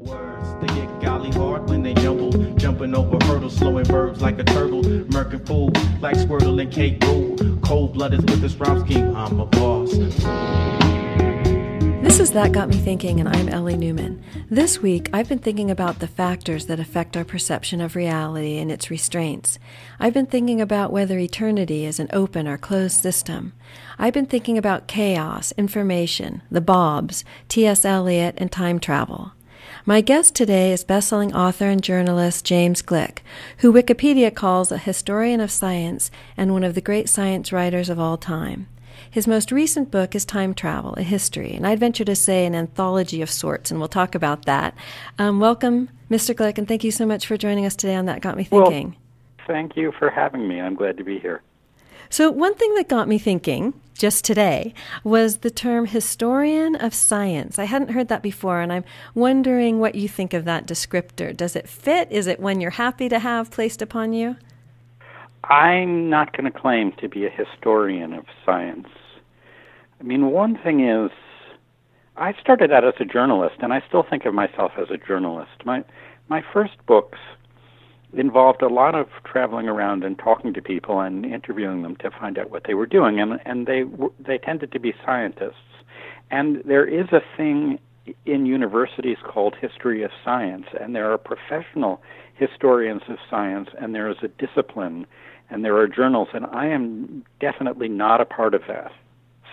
Words, they get golly hard when they jumble, jumping over hurdles, slowing verbs like a turtle, murking fool like Squirtle and Kate Rule. Cold blooded with this rhyme scheme, I'm a boss. This is That Got Me Thinking, and I'm Ellie Newman. This week, I've been thinking about the factors that affect our perception of reality and its restraints. I've been thinking about whether eternity is an open or closed system. I've been thinking about chaos, information, the Bobs, T.S. Eliot, and time travel. My guest today is bestselling author and journalist James Gleick, who Wikipedia calls a historian of science and one of the great science writers of all time. His most recent book is Time Travel, a History, and I'd venture to say an anthology of sorts, and we'll talk about that. Um, welcome, Mr. Gleick, and thank you so much for joining us today on That Got Me Thinking. Well, thank you for having me. I'm glad to be here. So, one thing that got me thinking just today was the term historian of science. I hadn't heard that before, and I'm wondering what you think of that descriptor. Does it fit? Is it one you're happy to have placed upon you? I'm not going to claim to be a historian of science. I mean, one thing is, I started out as a journalist, and I still think of myself as a journalist. My my first books involved a lot of traveling around and talking to people and interviewing them to find out what they were doing. And and they they tended to be scientists. And there is a thing in universities called history of science and there are professional historians of science and there is a discipline and there are journals and I am definitely not a part of that.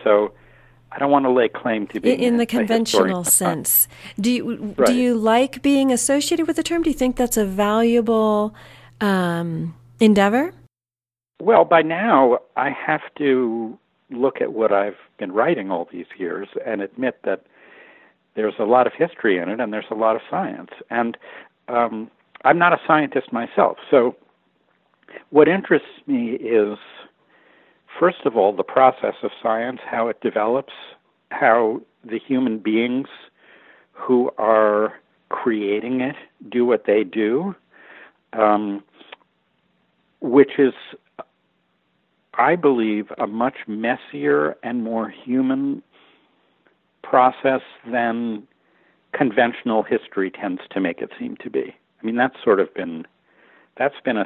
So I don't want to lay claim to be in the conventional sense. Do you right. do you like being associated with the term? Do you think that's a valuable um, endeavor? Well, by now I have to look at what I've been writing all these years and admit that there's a lot of history in it and there's a lot of science. And um, I'm not a scientist myself, so what interests me is first of all, the process of science, how it develops, how the human beings who are creating it do what they do, um, which is, I believe, a much messier and more human process than conventional history tends to make it seem to be. I mean, that's sort of been that's been a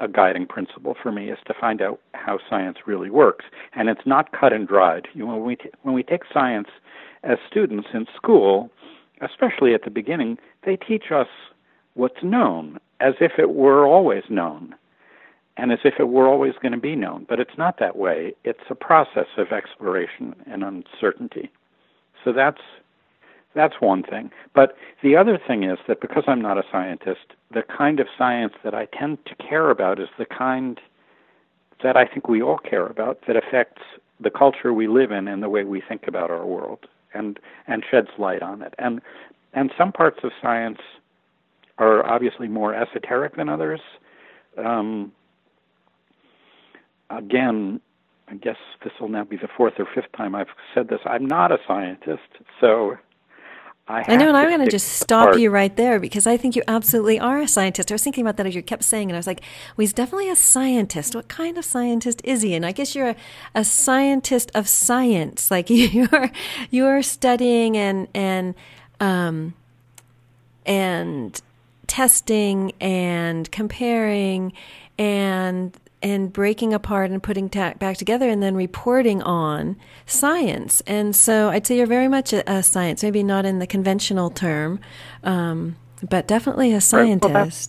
a guiding principle for me is to find out how science really works, and it's not cut and dried. You know, when we t- when we take science as students in school, especially at the beginning, they teach us what's known as if it were always known and as if it were always going to be known. But it's not that way. It's a process of exploration and uncertainty. So that's that's one thing. But the other thing is that because I'm not a scientist, the kind of science that I tend to care about is the kind that I think we all care about that affects the culture we live in and the way we think about our world and and sheds light on it. And and some parts of science are obviously more esoteric than others. Um, again, I guess this will now be the fourth or fifth time I've said this. I'm not a scientist, so I, I know, and I'm going to just stop you right there because I think you absolutely are a scientist. I was thinking about that as you kept saying, and I was like, well, he's definitely a scientist. What kind of scientist is he? And I guess you're a, a scientist of science. Like you're you're studying and and um, and testing and comparing and and breaking apart and putting ta- back together and then reporting on science. And so I'd say you're very much a, a science, maybe not in the conventional term, um, but definitely a scientist. Well, that's,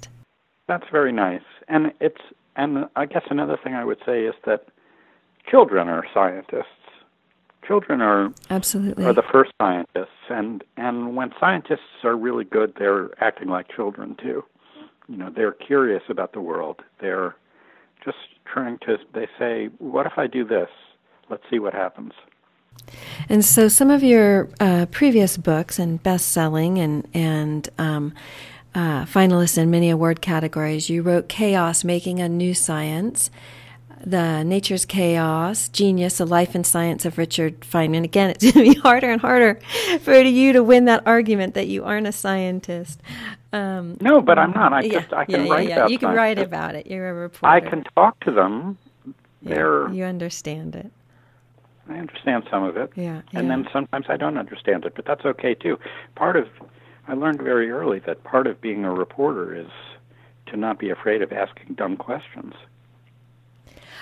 that's very nice. And it's and I guess another thing I would say is that children are scientists. Children are absolutely are the first scientists, and and when scientists are really good, they're acting like children too. You know, they're curious about the world. They're just trying to, they say, what if I do this? Let's see what happens. And so, some of your uh, previous books and best-selling and and um, uh, finalists in many award categories, you wrote "Chaos: Making a New Science," "The Nature's Chaos," "Genius: A Life in Science" of Richard Feynman. Again, it's going to be harder and harder for you to win that argument that you aren't a scientist. Um, no, but I'm not. I yeah, just I can yeah, write yeah, about. You can write about it. You're a reporter. I can talk to them. They're you understand it. I understand some of it. Yeah, and then sometimes I don't understand it, but that's okay too. Part of I learned very early that part of being a reporter is to not be afraid of asking dumb questions.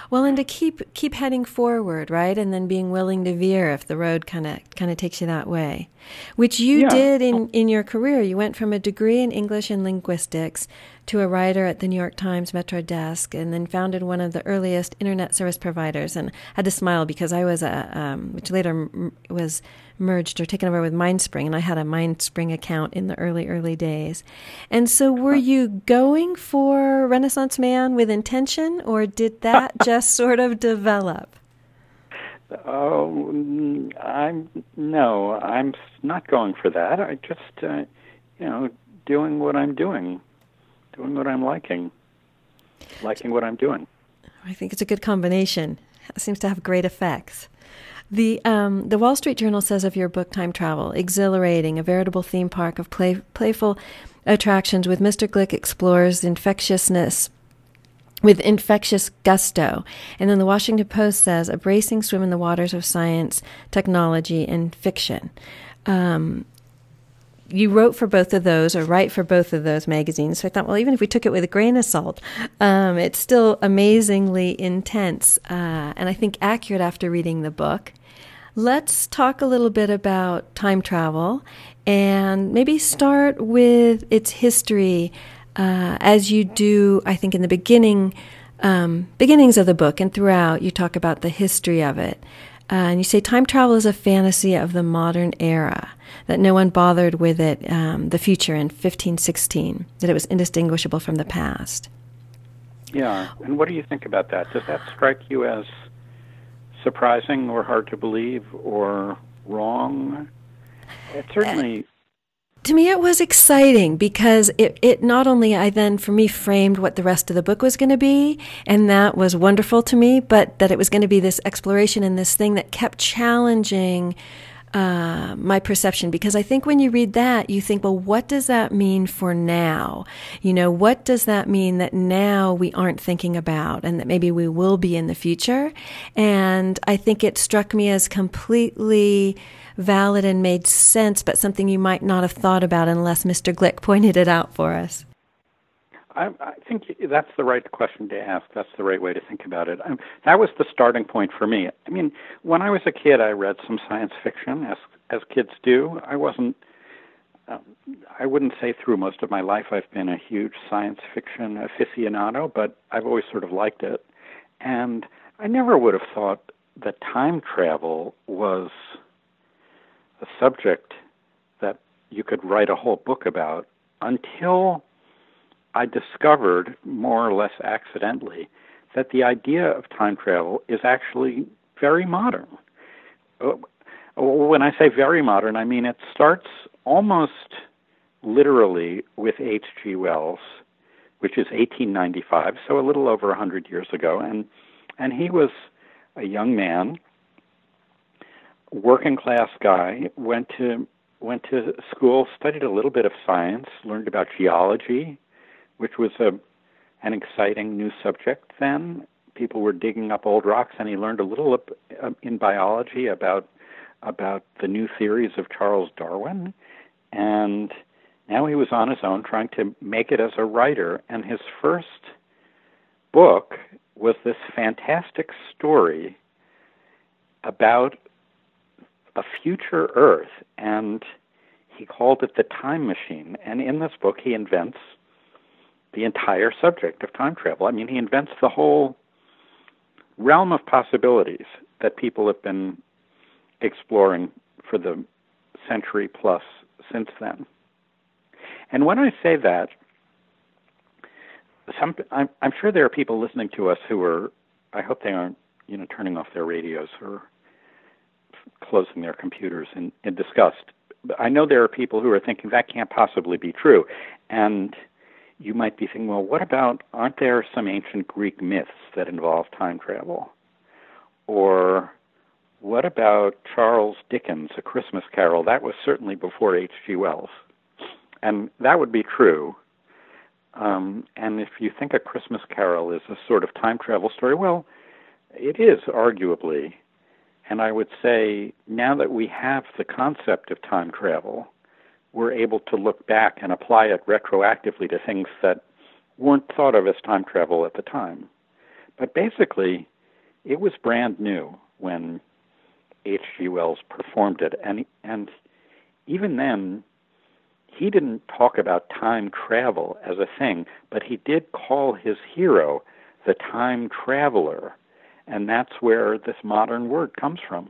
Well, and to keep keep heading forward, right, and then being willing to veer if the road kind of kind of takes you that way, which you yeah. did in in your career. You went from a degree in English and linguistics to a writer at the New York Times Metro desk, and then founded one of the earliest internet service providers. And I had to smile because I was a, um, which later was merged or taken over with MindSpring, and I had a MindSpring account in the early, early days. And so, were you going for Renaissance Man with intention, or did that just sort of develop? Oh, I'm no, I'm not going for that. I just, uh, you know, doing what I'm doing, doing what I'm liking, liking what I'm doing. I think it's a good combination. It seems to have great effects. The um, the Wall Street Journal says of your book, Time Travel, exhilarating, a veritable theme park of play, playful attractions with Mr. Gleick explores infectiousness with infectious gusto. And then the Washington Post says a bracing swim in the waters of science, technology, and fiction. Um, you wrote for both of those or write for both of those magazines. So I thought, well, even if we took it with a grain of salt, um, it's still amazingly intense uh, and I think accurate after reading the book. Let's talk a little bit about time travel and maybe start with its history uh, as you do, I think, in the beginning. Um, beginnings of the book and throughout, you talk about the history of it. Uh, and you say time travel is a fantasy of the modern era, that no one bothered with it, um, the future in 1516, that it was indistinguishable from the past. Yeah, and what do you think about that? Does that strike you as surprising or hard to believe or wrong? It certainly. To me, it was exciting because it, it not only I then, for me, framed what the rest of the book was going to be, and that was wonderful to me, but that it was going to be this exploration and this thing that kept challenging uh, my perception because I think when you read that, you think, well, what does that mean for now? You know, what does that mean that now we aren't thinking about and that maybe we will be in the future? And I think it struck me as completely valid and made sense, but something you might not have thought about unless Mr. Gleick pointed it out for us. I, I think that's the right question to ask. That's the right way to think about it. I, that was the starting point for me. I mean, when I was a kid, I read some science fiction, as as kids do. I wasn't. Um, I wouldn't say through most of my life I've been a huge science fiction aficionado, but I've always sort of liked it. And I never would have thought that time travel was a subject that you could write a whole book about until I discovered, more or less accidentally, that the idea of time travel is actually very modern. Uh, when I say very modern, I mean it starts almost literally with H.G. Wells, which is 1895, so a little over 100 years ago, and and he was a young man, working class guy, went to went to school, studied a little bit of science, learned about geology, which was a an exciting new subject then. People were digging up old rocks, and he learned a little in biology about about the new theories of Charles Darwin, and now he was on his own trying to make it as a writer. And his first book was this fantastic story about a future Earth, and he called it the Time Machine. And in this book, he invents the entire subject of time travel. I mean, he invents the whole realm of possibilities that people have been exploring for the century plus since then. And when I say that, some I'm, I'm sure there are people listening to us who are. I hope they aren't, you know, turning off their radios or closing their computers in, in disgust. I know there are people who are thinking that can't possibly be true, and you might be thinking, well, what about, aren't there some ancient Greek myths that involve time travel? Or what about Charles Dickens' A Christmas Carol? That was certainly before H.G. Wells. And that would be true. Um, and if you think A Christmas Carol is a sort of time travel story, well, it is arguably. And I would say now that we have the concept of time travel, we're able to look back and apply it retroactively to things that weren't thought of as time travel at the time. But basically, it was brand new when H.G. Wells performed it, and and even then, he didn't talk about time travel as a thing, but he did call his hero the time traveler, and that's where this modern word comes from.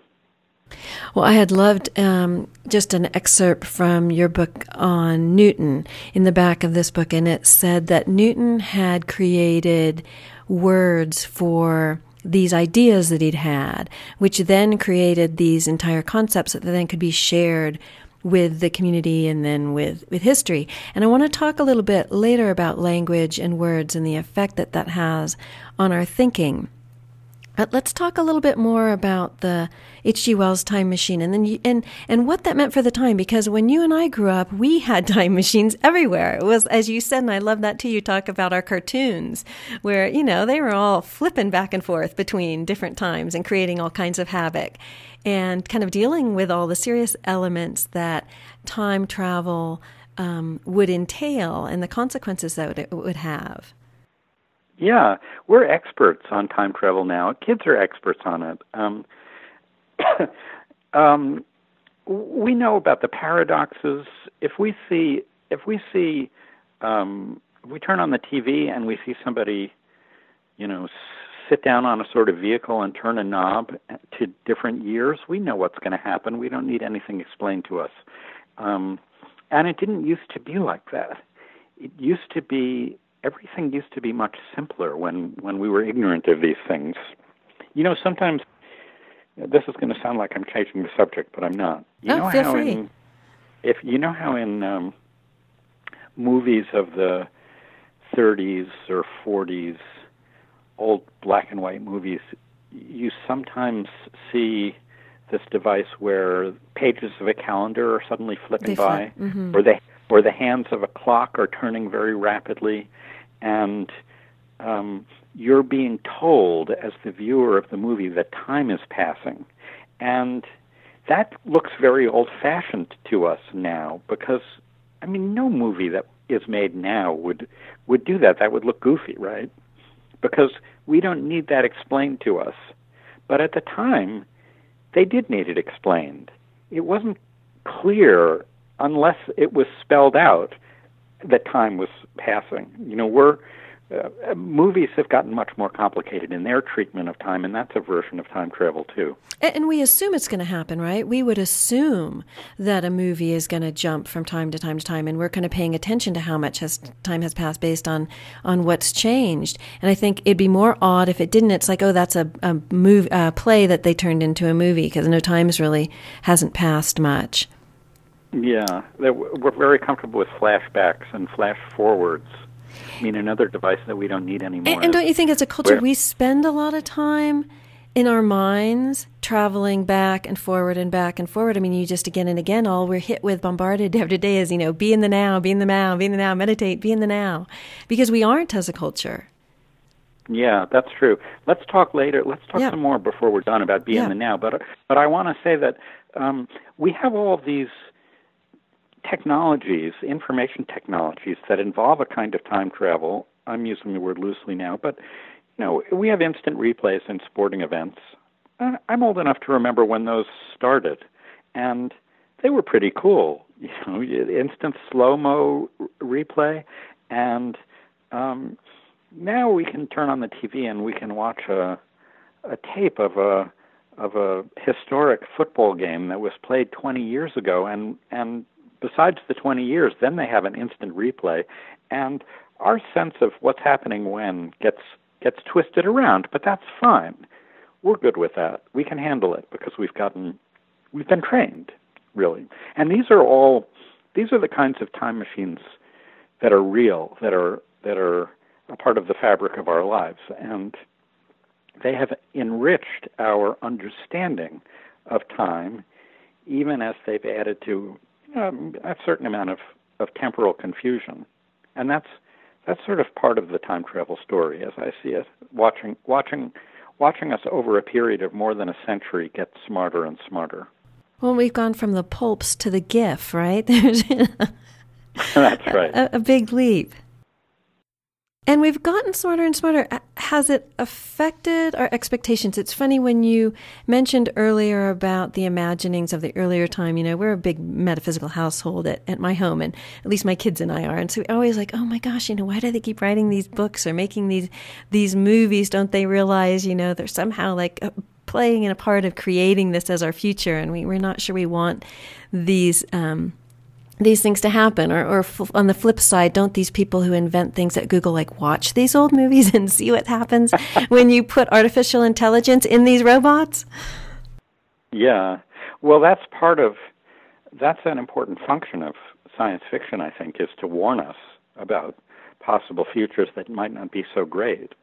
Well, I had loved um, just an excerpt from your book on Newton in the back of this book, and it said that Newton had created words for these ideas that he'd had, which then created these entire concepts that then could be shared with the community and then with, with history. And I want to talk a little bit later about language and words and the effect that that has on our thinking. But let's talk a little bit more about the H.G. Wells time machine and then you, and and what that meant for the time because when you and I grew up, we had time machines everywhere. It was as you said and I love that too you talk about our cartoons where, you know, they were all flipping back and forth between different times and creating all kinds of havoc and kind of dealing with all the serious elements that time travel um, would entail and the consequences that it would have. Yeah, we're experts on time travel now. Kids are experts on it. Um, um, we know about the paradoxes. If we see, if we see, um, if we turn on the TV and we see somebody, you know, sit down on a sort of vehicle and turn a knob to different years, we know what's going to happen. We don't need anything explained to us. Um, and it didn't used to be like that. It used to be everything used to be much simpler when when we were ignorant of these things. You know, sometimes this is going to sound like I'm changing the subject, but I'm not. You oh, know feel how free. in if you know how in um, movies of the 30s or 40s, old black and white movies, you sometimes see this device where pages of a calendar are suddenly flipping by. Mhm. or they or the hands of a clock are turning very rapidly, and um, you're being told as the viewer of the movie that time is passing, and that looks very old-fashioned to us now because I mean, no movie that is made now would would do that. That would look goofy, right? Because we don't need that explained to us. But at the time, they did need it explained. It wasn't clear unless it was spelled out that time was passing. You know, we're uh, movies have gotten much more complicated in their treatment of time, and that's a version of time travel too. And, we assume it's going to happen, right? We would assume that a movie is going to jump from time to time to time, and we're kind of paying attention to how much has time has passed based on on what's changed. And I think it'd be more odd if it didn't. It's like, oh, that's a a move play that they turned into a movie because no time's really hasn't passed much. Yeah, we're very comfortable with flashbacks and flash forwards. I mean, another device that we don't need anymore. And, and don't you think as a culture Where- we spend a lot of time in our minds traveling back and forward and back and forward? I mean, you just again and again, all we're hit with, bombarded every day is, you know, be in the now, be in the now, be in the now, meditate, be in the now. Because we aren't as a culture. Yeah, that's true. Let's talk later. Let's talk Yeah. some more before we're done about being Yeah. the now. But but I want to say that um, we have all of these technologies, information technologies that involve a kind of time travel. I'm using the word loosely now, but you know we have instant replays in sporting events. I'm old enough to remember when those started, and they were pretty cool. You know, instant slow mo replay, and um, now we can turn on the TV and we can watch a a tape of a of a historic football game that was played 20 years ago and and besides the 20 years then they have an instant replay. And our sense of what's happening when gets gets twisted around but that's fine. We're good with that. We can handle it because we've gotten we've been trained really. And these are all these are the kinds of time machines that are real that are that are a part of the fabric of our lives. And they have enriched our understanding of time, even as they've added to um, a certain amount of, of temporal confusion. And that's that's sort of part of the time travel story, as I see it. Watching watching watching us over a period of more than a century get smarter and smarter. Well, we've gone from the pulps to the GIF, right? That's right. A, a big leap. And we've gotten smarter and smarter. Has it affected our expectations? It's funny when you mentioned earlier about the imaginings of the earlier time. You know, we're a big metaphysical household at, at my home, and at least my kids and I are. And so we're always like, oh my gosh, you know, why do they keep writing these books or making these these movies? Don't they realize, you know, they're somehow like uh, playing in a part of creating this as our future, and we, we're not sure we want these. Um, these things to happen. Or, or f- on the flip side don't these people who invent things at google like watch these old movies and see what happens when you put artificial intelligence in these robots? Yeah. Well that's part of that's an important function of science fiction i think is to warn us about possible futures that might not be so great.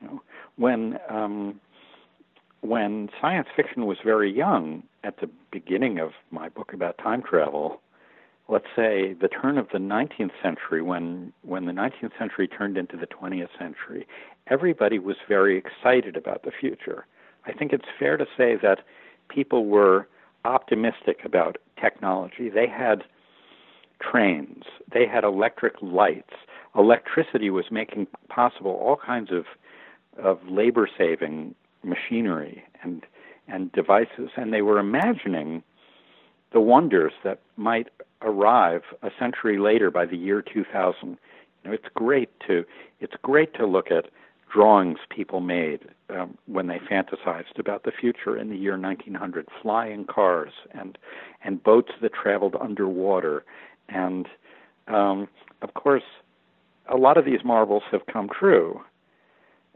You know when um, when science fiction was very young at the beginning of my book about time travel let's say the turn of the 19th century when when the 19th century turned into the 20th century everybody was very excited about the future. I think it's fair to say that people were optimistic about technology. They had trains. They had electric lights. Electricity was making possible all kinds of of labor saving machinery and and devices and they were imagining the wonders that might arrive a century later by the year 2000. You know, it's great to it's great to look at drawings people made um, when they fantasized about the future in the year 1900, flying cars and and boats that traveled underwater, and um, of course, a lot of these marvels have come true.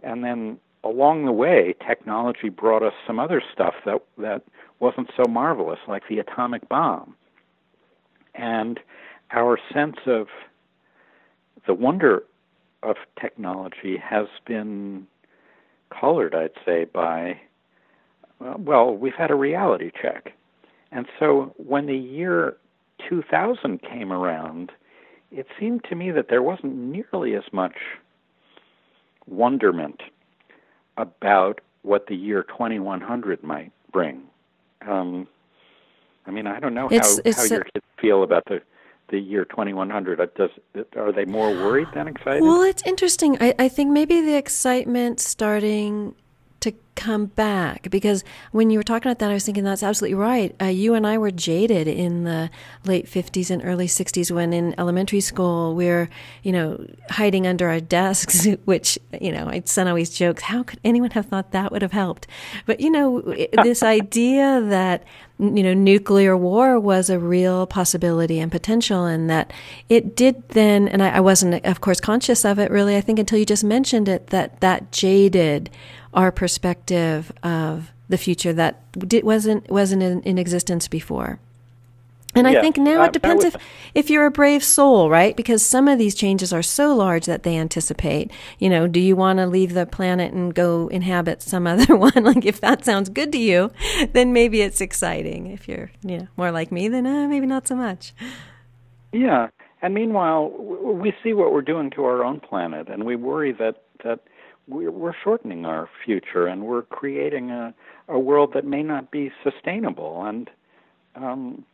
And then along the way, technology brought us some other stuff that that wasn't so marvelous, like the atomic bomb. And our sense of the wonder of technology has been colored, I'd say, by, well, we've had a reality check. And so when the year 2000 came around, it seemed to me that there wasn't nearly as much wonderment about what the year 2100 might bring. Um, I mean, I don't know it's, how, it's how your kids feel about the the year 2100. Uh, does are they more worried than excited? Well, it's interesting. I, I think maybe the excitement starting to come back because when you were talking about that, I was thinking that's absolutely right. Uh, you and I were jaded in the late 50s and early 60s when in elementary school we're, you know, hiding under our desks, which, you know, my son always jokes, how could anyone have thought that would have helped? But, you know, this idea that, you know, nuclear war was a real possibility and potential, and that it did then, and I, I wasn't, of course, conscious of it really, I think, until you just mentioned it, that that jaded our perspective of the future that wasn't wasn't in, in existence before. And I think now it depends if if you're a brave soul, right? Because some of these changes are so large that they anticipate. You know, do you want to leave the planet and go inhabit some other one? like if that sounds good to you, then maybe it's exciting. If you're, you know, more like me, then uh, maybe not so much. Yeah, and meanwhile, we see what we're doing to our own planet, and we worry that that we're, shortening our future and we're creating a, a world that may not be sustainable. And um,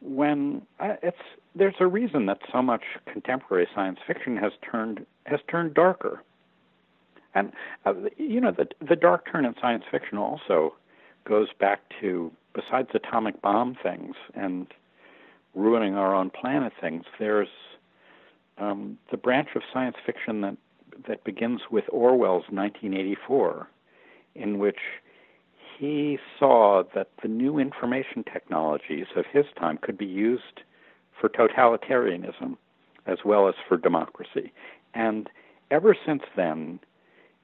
when it's there's a reason that so much contemporary science fiction has turned has turned darker. And uh, you know the the dark turn in science fiction also goes back to besides atomic bomb things and ruining our own planet things. There's um, the branch of science fiction that that begins with Orwell's 1984, in which he saw that the new information technologies of his time could be used for totalitarianism as well as for democracy. And ever since then,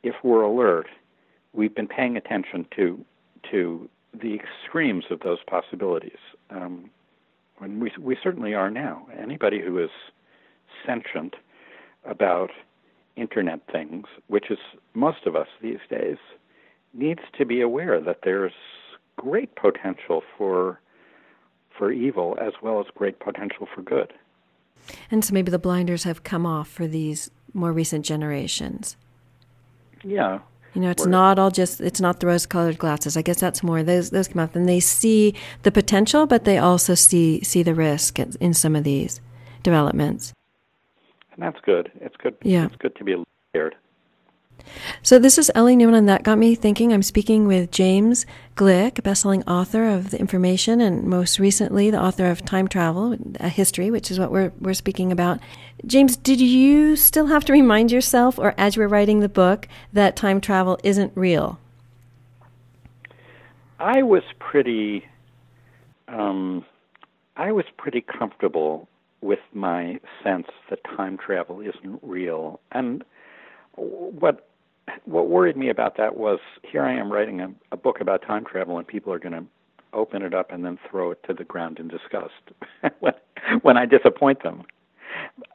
if we're alert, we've been paying attention to to the extremes of those possibilities. Um, and we we certainly are now. Anybody who is sentient about internet things, which is most of us these days, needs to be aware that there's great potential for for evil as well as great potential for good. And so maybe the blinders have come off for these more recent generations. Yeah. You know, it's Where- not all just it's not the rose-colored glasses. I guess that's more those those come off and they see the potential, but they also see see the risk in some of these developments. And that's good. It's good. Yeah. It's good to be scared. So this is Ellie Newman, and that got me thinking. I'm speaking with James Gleick, a best-selling author of The Information, and most recently the author of Time Travel: A History, which is what we're we're speaking about. James, did you still have to remind yourself, or as you were writing the book, that time travel isn't real? I was pretty, um, I was pretty comfortable with my sense that time travel isn't real. And what what worried me about that was here I am writing a, a book about time travel, and people are going to open it up and then throw it to the ground in disgust when when I disappoint them.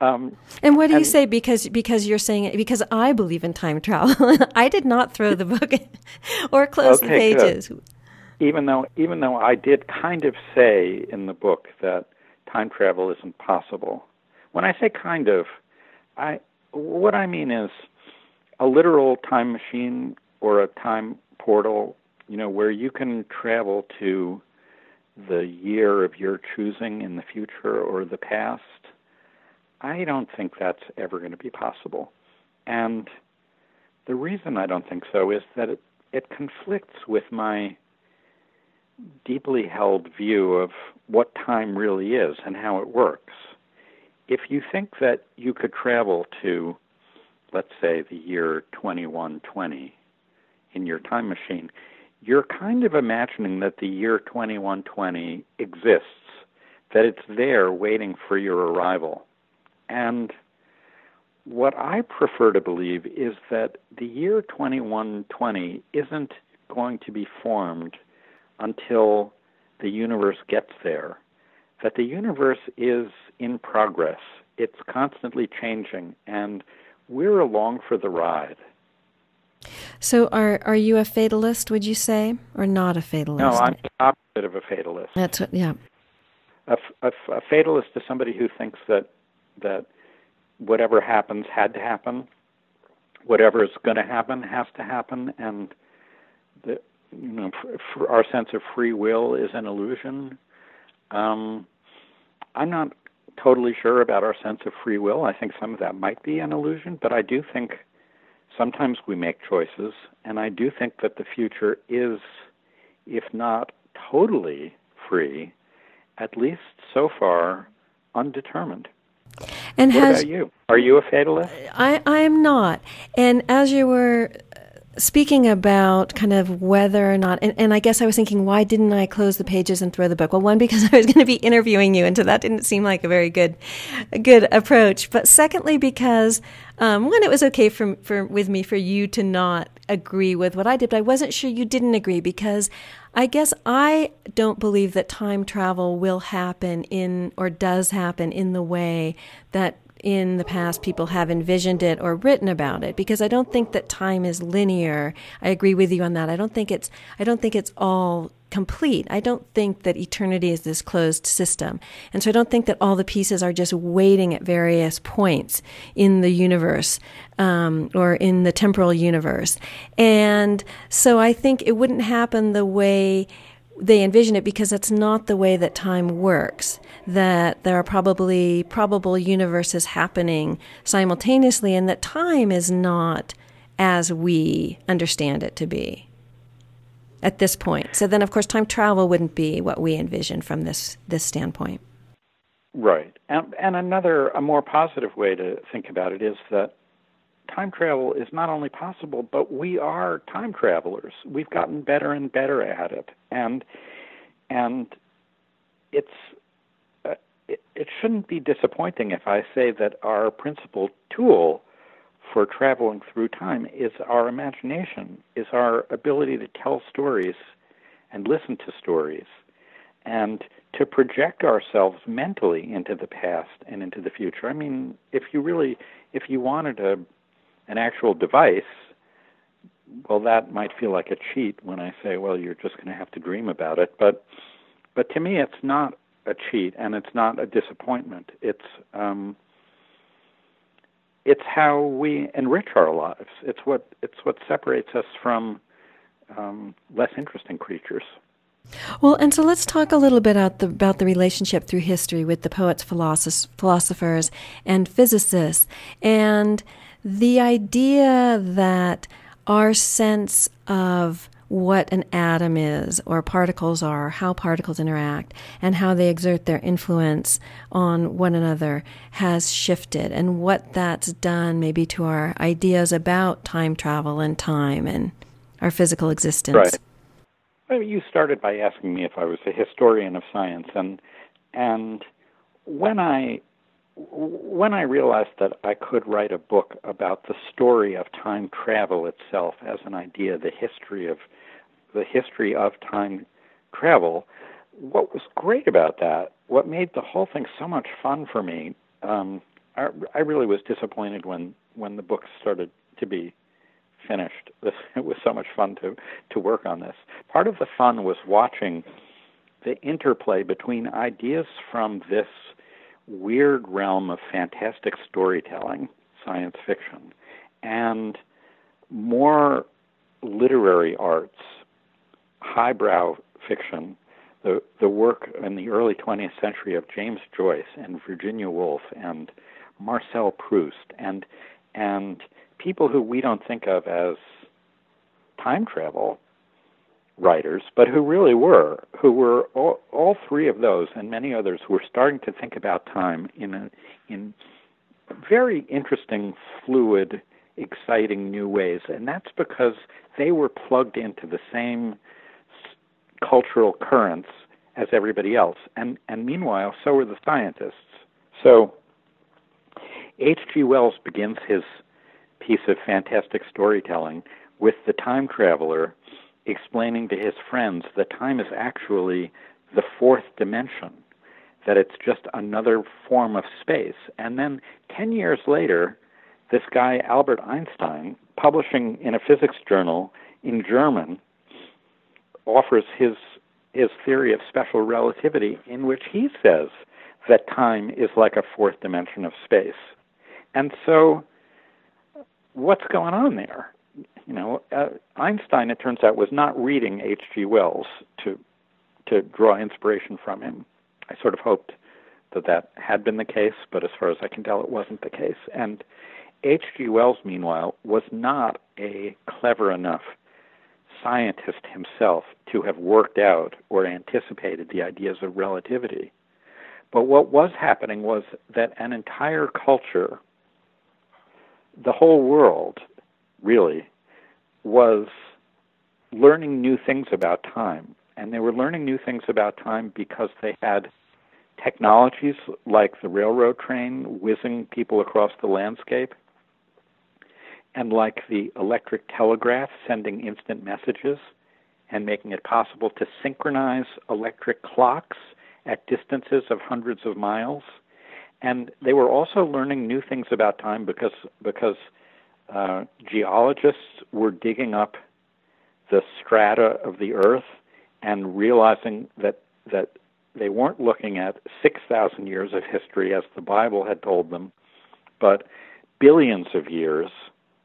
Um, And what do you say? Because because you're saying it because I believe in time travel. I did not throw the book or close the Okay, good. pages. even though even though I did kind of say in the book that time travel isn't possible. When I say kind of, I what I mean is a literal time machine or a time portal, you know, where you can travel to the year of your choosing in the future or the past. I don't think that's ever going to be possible. And the reason I don't think so is that it, it conflicts with my deeply held view of what time really is and how it works. If you think that you could travel to, let's say, the year 2120 in your time machine, you're kind of imagining that the year 2120 exists, that it's there waiting for your arrival. And what I prefer to believe is that the year 2120 isn't going to be formed until the universe gets there. That the universe is in progress, it's constantly changing, and we're along for the ride. So are are you a fatalist? Would you say, or not a fatalist? No, I'm the opposite of a fatalist. That's what. Yeah. A, a, a fatalist is somebody who thinks that that whatever happens had to happen, whatever is going to happen has to happen, and the you know f- f- our sense of free will is an illusion. Um, I'm not totally sure about our sense of free will. I think some of that might be an illusion, but I do think sometimes we make choices, and I do think that the future is, if not totally free, at least so far undetermined. And What has about you? Are you a fatalist? I I am not. And as you were speaking about kind of whether or not, and, and I guess I was thinking, why didn't I close the pages and throw the book? Well, one because I was going to be interviewing you, and so that didn't seem like a very good, a good approach. But secondly, because um, one, it was okay for for with me for you to not agree with what I did, but I wasn't sure you didn't agree because I guess I don't believe that time travel will happen in or does happen in the way that in the past people have envisioned it or written about it because I don't think that time is linear. I agree with you on that. I don't think it's I don't think it's all complete. I don't think that eternity is this closed system. And so I don't think that all the pieces are just waiting at various points in the universe um, or in the temporal universe. And so I think it wouldn't happen the way they envision it because that's not the way that time works. That there are probably probable universes happening simultaneously, and that time is not as we understand it to be at this point. So then, of course, time travel wouldn't be what we envision from this this standpoint. Right. And, and another, a more positive way to think about it is that time travel is not only possible, but we are time travelers. We've gotten better and better at it, and and it's uh, it, it shouldn't be disappointing if I say that our principal tool for traveling through time is our imagination, is our ability to tell stories and listen to stories and to project ourselves mentally into the past and into the future. I mean, if you really if you wanted a an actual device, well that might feel like a cheat when I say, well, you're just going to have to dream about it, but but to me it's not a cheat and it's not a disappointment. It's um it's how we enrich our lives. It's what it's what separates us from um, less interesting creatures. Well, and so let's talk a little bit about the, about the relationship through history with the poets, philosophers, and physicists, and the idea that our sense of what an atom is or particles are, how particles interact, and how they exert their influence on one another has shifted, and what that's done maybe to our ideas about time travel and time and our physical existence. Right. Well, you started by asking me if I was a historian of science, and and when I when I realized that I could write a book about the story of time travel itself as an idea, the history of the history of time travel, what was great about that, what made the whole thing so much fun for me, um, I, I really was disappointed when when the book started to be finished. It was so much fun to to work on this. Part of the fun was watching the interplay between ideas from this weird realm of fantastic storytelling, science fiction, and more literary arts highbrow fiction, the the work in the early 20th century of James Joyce and Virginia Woolf and Marcel Proust and and people who we don't think of as time travel writers, but who really were, who were all, all three of those and many others who were starting to think about time in a in very interesting, fluid, exciting new ways, and that's because they were plugged into the same cultural currents as everybody else. And, and meanwhile, so were the scientists. So H.G. Wells begins his piece of fantastic storytelling with the time traveler explaining to his friends that time is actually the fourth dimension, that it's just another form of space. And then 10 years later, this guy, Albert Einstein, publishing in a physics journal in German, offers his his theory of special relativity, in which he says that time is like a fourth dimension of space. And so, what's going on there? You know, uh, Einstein, it turns out, was not reading H.G. Wells to to draw inspiration from him. I sort of hoped that that had been the case, but as far as I can tell, it wasn't the case. And H.G. Wells, meanwhile, was not a clever enough scientist himself to have worked out or anticipated the ideas of relativity. But what was happening was that an entire culture, the whole world, really, was learning new things about time. And they were learning new things about time because they had technologies like the railroad train whizzing people across the landscape and like the electric telegraph sending instant messages and making it possible to synchronize electric clocks at distances of hundreds of miles. And they were also learning new things about time because because uh, geologists were digging up the strata of the Earth and realizing that that they weren't looking at 6,000 years of history as the Bible had told them, but billions of years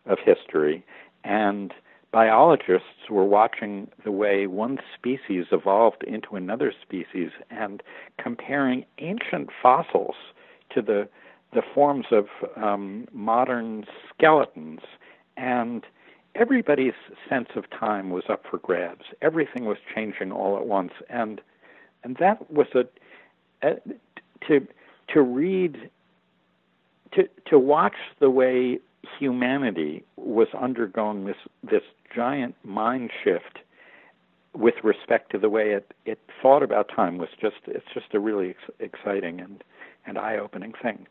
of history, and biologists were watching the way one species evolved into another species and comparing ancient fossils to the the forms of um, modern skeletons and everybody's sense of time was up for grabs. Everything was changing all at once and and that was a, a to to read to to watch the way humanity was undergoing this this giant mind shift with respect to the way it, it thought about time was just it's just a really ex- exciting and and eye-opening thing.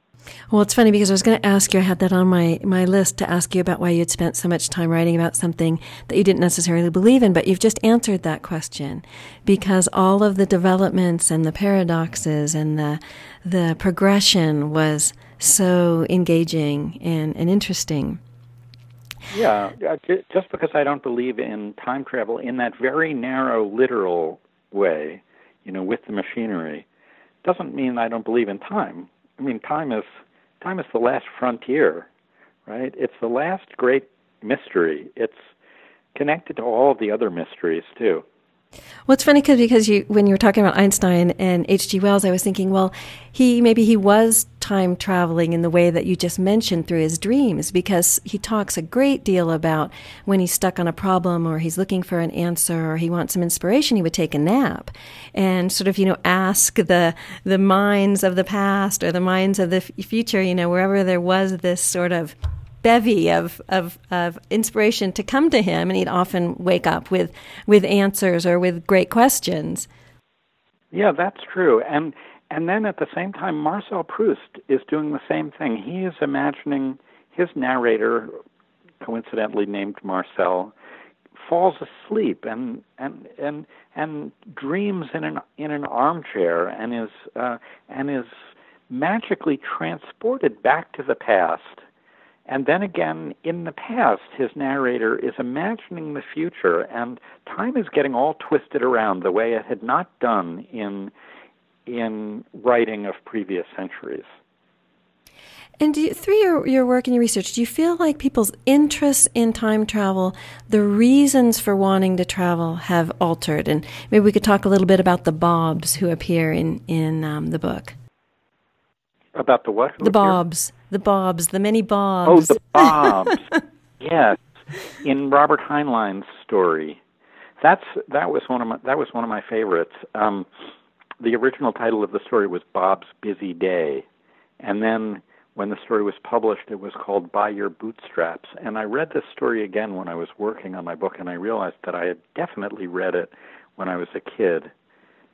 Well, it's funny because I was going to ask you. I had that on my my list to ask you about why you'd spent so much time writing about something that you didn't necessarily believe in, but you've just answered that question because all of the developments and the paradoxes and the the progression was so engaging and, and interesting. Yeah, just because I don't believe in time travel in that very narrow, literal way, you know, with the machinery, doesn't mean I don't believe in time. I mean, time is time is the last frontier. right? It's the last great mystery. It's connected to all the other mysteries too. Well, it's funny cause, because you, when you were talking about Einstein and H.G. Wells, I was thinking, well, he maybe he was time traveling in the way that you just mentioned through his dreams, because he talks a great deal about when he's stuck on a problem or he's looking for an answer or he wants some inspiration, he would take a nap and sort of you know ask the the minds of the past or the minds of the future, you know, wherever there was this sort of bevy of, of, of inspiration to come to him, and he'd often wake up with, with answers or with great questions. Yeah, that's true. And and then at the same time, Marcel Proust is doing the same thing. He is imagining his narrator, coincidentally named Marcel, falls asleep and and and and dreams in an in an armchair and is uh, and is magically transported back to the past and then again, in the past, his narrator is imagining the future, and time is getting all twisted around the way it had not done in in writing of previous centuries. And you, through your, your work and your research, do you feel like people's interests in time travel, the reasons for wanting to travel, have altered? And maybe we could talk a little bit about the Bobs who appear in in um, the book. About the what? The Bobs. The Bobs. The many Bobs. Oh, the Bobs. yes. In Robert Heinlein's story. That's that was one of my that was one of my favorites. Um, the original title of the story was Bob's Busy Day, and then when the story was published, it was called By Your Bootstraps. And I read this story again when I was working on my book, and I realized that I had definitely read it when I was a kid.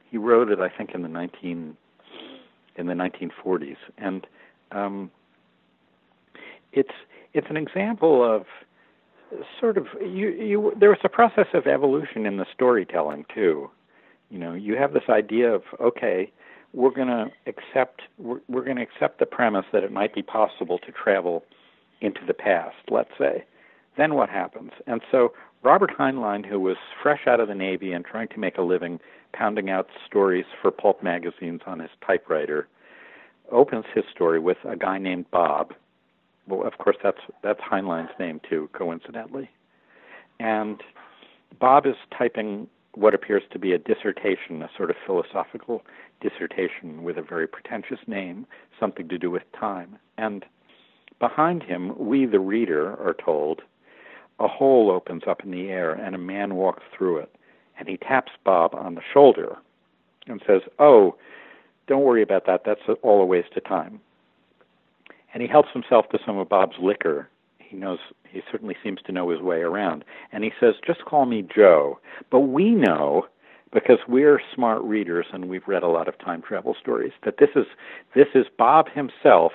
He wrote it, I think, in the nineteen in the 1940s, and um, it's it's an example of sort of you you there was a process of evolution in the storytelling too. You know, you have this idea of okay, we're going to accept we're, we're going to accept the premise that it might be possible to travel into the past, let's say. Then what happens? And so Robert Heinlein, who was fresh out of the Navy and trying to make a living pounding out stories for pulp magazines on his typewriter, opens his story with a guy named Bob. Well, of course, that's that's Heinlein's name too, coincidentally. And Bob is typing what appears to be a dissertation, a sort of philosophical dissertation with a very pretentious name, something to do with time. And behind him, we, the reader, are told a hole opens up in the air and a man walks through it. And he taps Bob on the shoulder and says, Oh, don't worry about that. That's all a waste of time. And he helps himself to some of Bob's liquor. He knows he certainly seems to know his way around. And he says, "Just call me Joe." But we know because we're smart readers and we've read a lot of time travel stories that this is this is Bob himself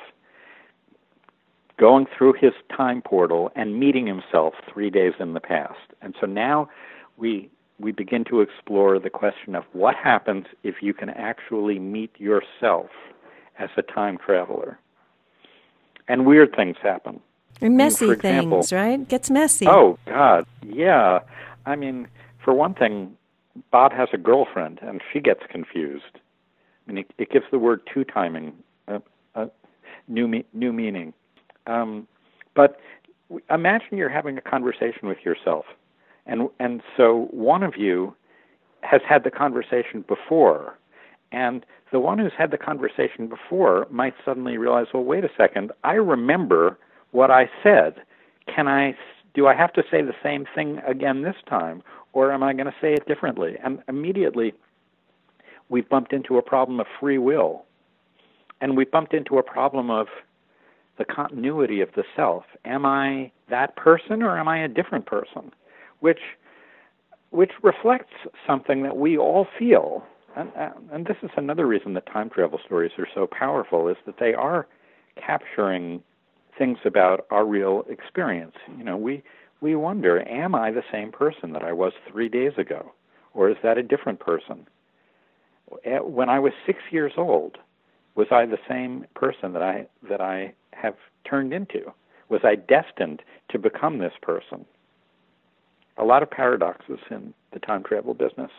going through his time portal and meeting himself 3 days in the past. And so now we we begin to explore the question of what happens if you can actually meet yourself as a time traveler. And weird things happen. And messy I mean, example, things, right? Gets messy. Oh God, yeah. I mean, for one thing, Bob has a girlfriend, and she gets confused. I mean, it, it gives the word two timing a, a new me, new meaning. Um, but imagine you're having a conversation with yourself and and so one of you has had the conversation before. And the one who's had the conversation before might suddenly realize well wait a second i remember what i said. Can i do i have to say the same thing again this time or am i going to say it differently? And immediately we've bumped into a problem of free will. And we've bumped into a problem of the continuity of the self. Am i that person or am i a different person which which reflects something that we all feel. And, uh, and this is another reason that time travel stories are so powerful is that they are capturing things about our real experience. You know, we we wonder, am I the same person that I was 3 days ago or is that a different person? When I was 6 years old, was I the same person that I that I have turned into? Was I destined to become this person? A lot of paradoxes in the time travel business.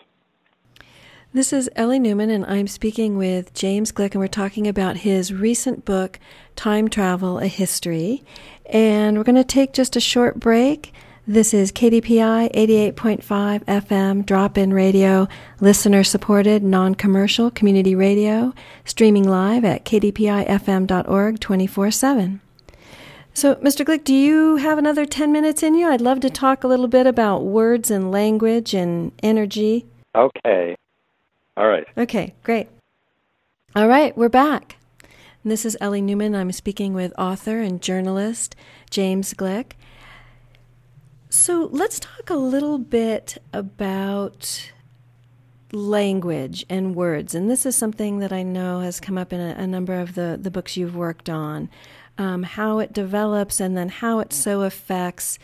This is Ellie Newman, and I'm speaking with James Gleick, and we're talking about his recent book, Time Travel A History. And we're going to take just a short break. This is KDPI 88.5 FM drop in radio, listener supported, non commercial community radio, streaming live at kdpifm.org 24 7. So, Mr. Gleick, do you have another 10 minutes in you? I'd love to talk a little bit about words and language and energy. Okay. All right. Okay, great. All right, we're back. This is Ellie Newman. I'm speaking with author and journalist James Gleick. So let's talk a little bit about language and words. And this is something that I know has come up in a, a number of the, the books you've worked on. Um, how it develops and then how it so affects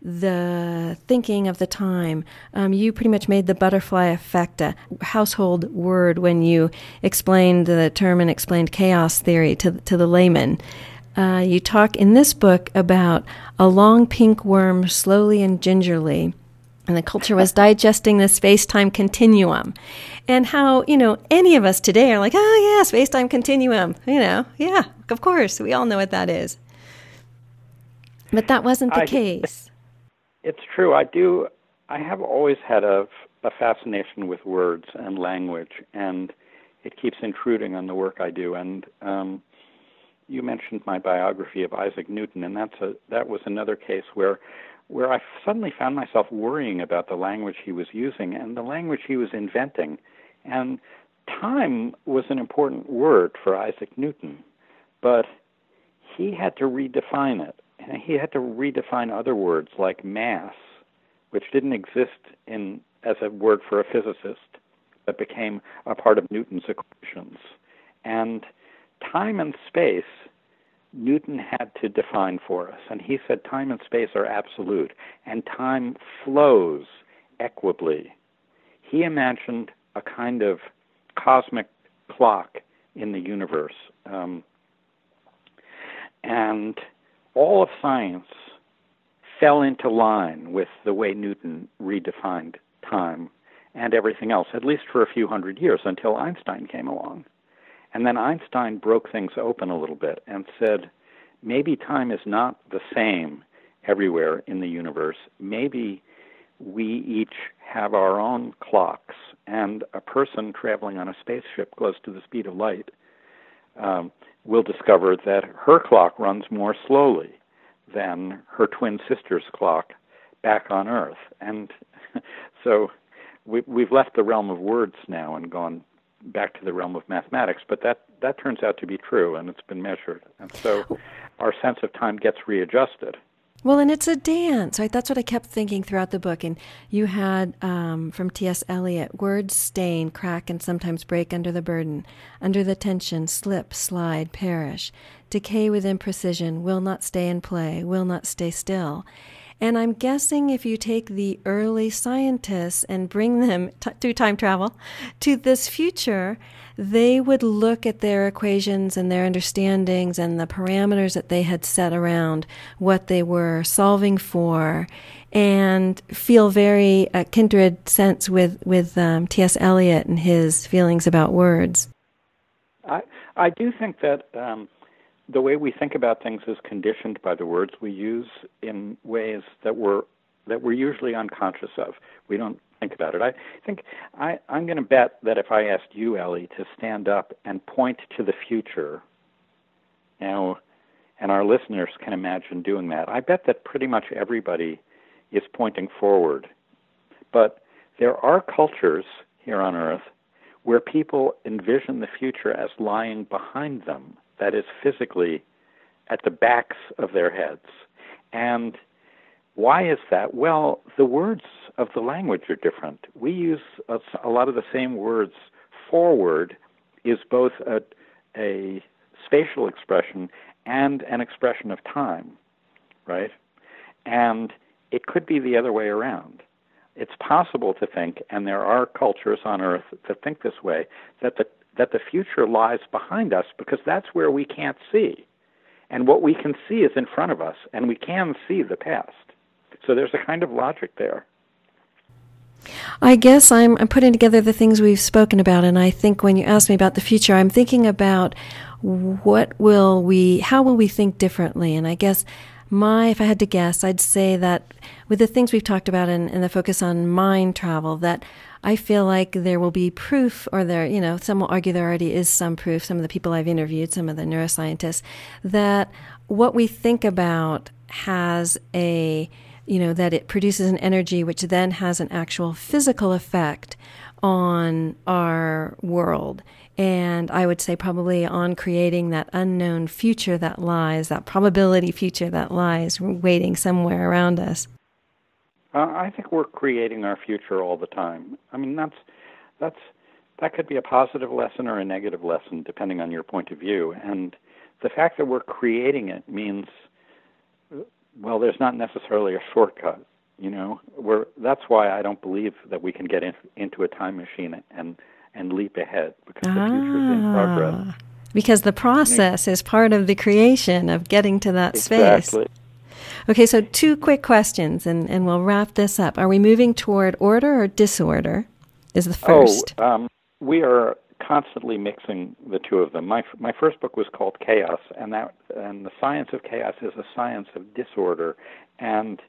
the thinking of the time. Um, you pretty much made the butterfly effect a household word when you explained the term and explained chaos theory to, to the layman. Uh, you talk in this book about a long pink worm slowly and gingerly and the culture was digesting the space-time continuum. And how you know any of us today are like oh yeah space-time continuum you know? Yeah of course we all know what that is. But that wasn't the I, case. It's true i do i have always had a, a fascination with words and language and it keeps intruding on the work i do and um, you mentioned my biography of Isaac Newton, and that's a that was another case where where I suddenly found myself worrying about the language he was using and the language he was inventing. And time was an important word for Isaac Newton, but he had to redefine it. And he had to redefine other words like mass, which didn't exist in as a word for a physicist, but became a part of Newton's equations. And time and space Newton had to define for us. And he said time and space are absolute, and time flows equably. He imagined a kind of cosmic clock in the universe. Um, and all of science fell into line with the way Newton redefined time and everything else, at least for a few hundred years until Einstein came along. And then Einstein broke things open a little bit and said, maybe time is not the same everywhere in the universe. Maybe we each have our own clocks, and a person traveling on a spaceship close to the speed of light um, will discover that her clock runs more slowly than her twin sister's clock back on Earth. And so we, we've left the realm of words now and gone back to the realm of mathematics, but that, that turns out to be true and it's been measured. And so our sense of time gets readjusted. Well, and it's a dance, right? That's what I kept thinking throughout the book. And you had um, from T.S. Eliot words stain, crack, and sometimes break under the burden, under the tension, slip, slide, perish, decay with imprecision, will not stay in play, will not stay still. And I'm guessing if you take the early scientists and bring them t- to time travel to this future, they would look at their equations and their understandings and the parameters that they had set around what they were solving for and feel very uh, kindred sense with, with um, T.S. Eliot and his feelings about words. I, I do think that. Um the way we think about things is conditioned by the words we use in ways that we're that we're usually unconscious of. We don't think about it. I think I, I'm going to bet that if I asked you, Ellie, to stand up and point to the future, you know, and our listeners can imagine doing that, I bet that pretty much everybody is pointing forward. But there are cultures here on Earth where people envision the future as lying behind them that is physically at the backs of their heads. And why is that? Well, the words of the language are different. We use a, a lot of the same words. Forward is both a, a spatial expression and an expression of time, right? And it could be the other way around. It's possible to think, and there are cultures on Earth that think this way, that the that the future lies behind us because that's where we can't see. And what we can see is in front of us, and we can see the past. So there's a kind of logic there. I guess I'm, I'm putting together the things we've spoken about, and I think when you ask me about the future, I'm thinking about what will we, how will we think differently? And I guess my, if I had to guess, I'd say that with the things we've talked about and, and the focus on mind travel, that I feel like there will be proof, or there, you know, some will argue there already is some proof, some of the people I've interviewed, some of the neuroscientists, that what we think about has a, you know, that it produces an energy which then has an actual physical effect on our world. And I would say probably on creating that unknown future that lies, that probability future that lies waiting somewhere around us. Uh, I think we're creating our future all the time. I mean, that's that's that could be a positive lesson or a negative lesson depending on your point of view. And the fact that we're creating it means well, there's not necessarily a shortcut. You know, we're, that's why I don't believe that we can get in, into a time machine and and leap ahead because ah, the future is in progress. Ah. Because the process is part of the creation of getting to that exactly. space. Okay, so two quick questions, and, and we'll wrap this up. Are we moving toward order or disorder? Is the first. Oh, um, we are constantly mixing the two of them. My my first book was called Chaos, and that and the science of chaos is a science of disorder, and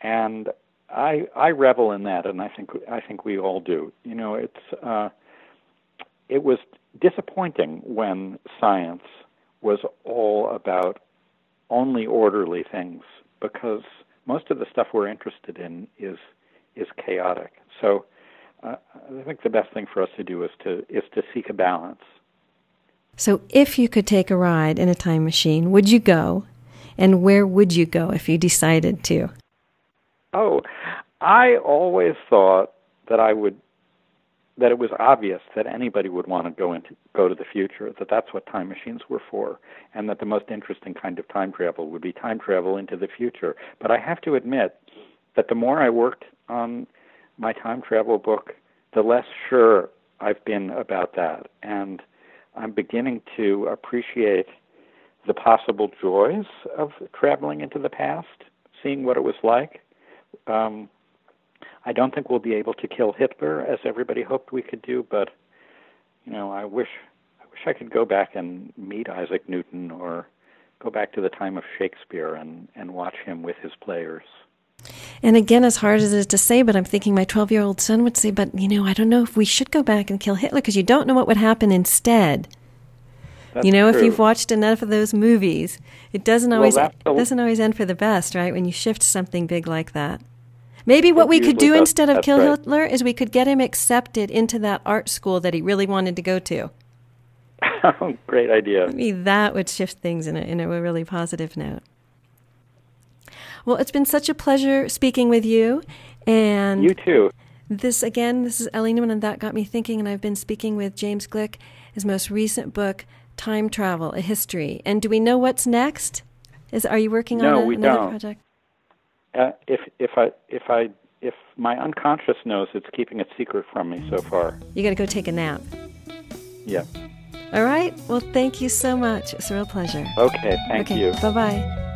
and I I revel in that, and I think I think we all do. You know, it's uh, it was disappointing when science was all about only orderly things because most of the stuff we're interested in is is chaotic. So uh, I think the best thing for us to do is to is to seek a balance. So, if you could take a ride in a time machine, would you go? And where would you go if you decided to? Oh, I always thought that I would that it was obvious that anybody would want to go into go to the future, that that's what time machines were for, and that the most interesting kind of time travel would be time travel into the future. But I have to admit that the more I worked on my time travel book, the less sure I've been about that. And I'm beginning to appreciate the possible joys of traveling into the past, seeing what it was like. Um, I don't think we'll be able to kill Hitler as everybody hoped we could do, but you know, I wish I wish I could go back and meet Isaac Newton or go back to the time of Shakespeare and and watch him with his players. And again, as hard as it is to say, but I'm thinking my 12 year old son would say, but you know, I don't know if we should go back and kill Hitler because you don't know what would happen instead. That's you know, true. if you've watched enough of those movies, it doesn't always well, doesn't always end for the best, right? When you shift something big like that. Maybe what we could do instead of kill right. Hitler is we could get him accepted into that art school that he really wanted to go to. Great idea. Maybe that would shift things in a, in a really positive note. Well, it's been such a pleasure speaking with you. And you too. This again, this is Ellie Newman, and that got me thinking. And I've been speaking with James Gleick, his most recent book, Time Travel: A History. And do we know what's next? Is are you working no, on a, we another don't. project? Uh, if if I if I if my unconscious knows, it's keeping it secret from me so far. You got to go take a nap. Yeah. All right. Well, thank you so much. It's a real pleasure. Okay. Thank okay. you. Bye bye.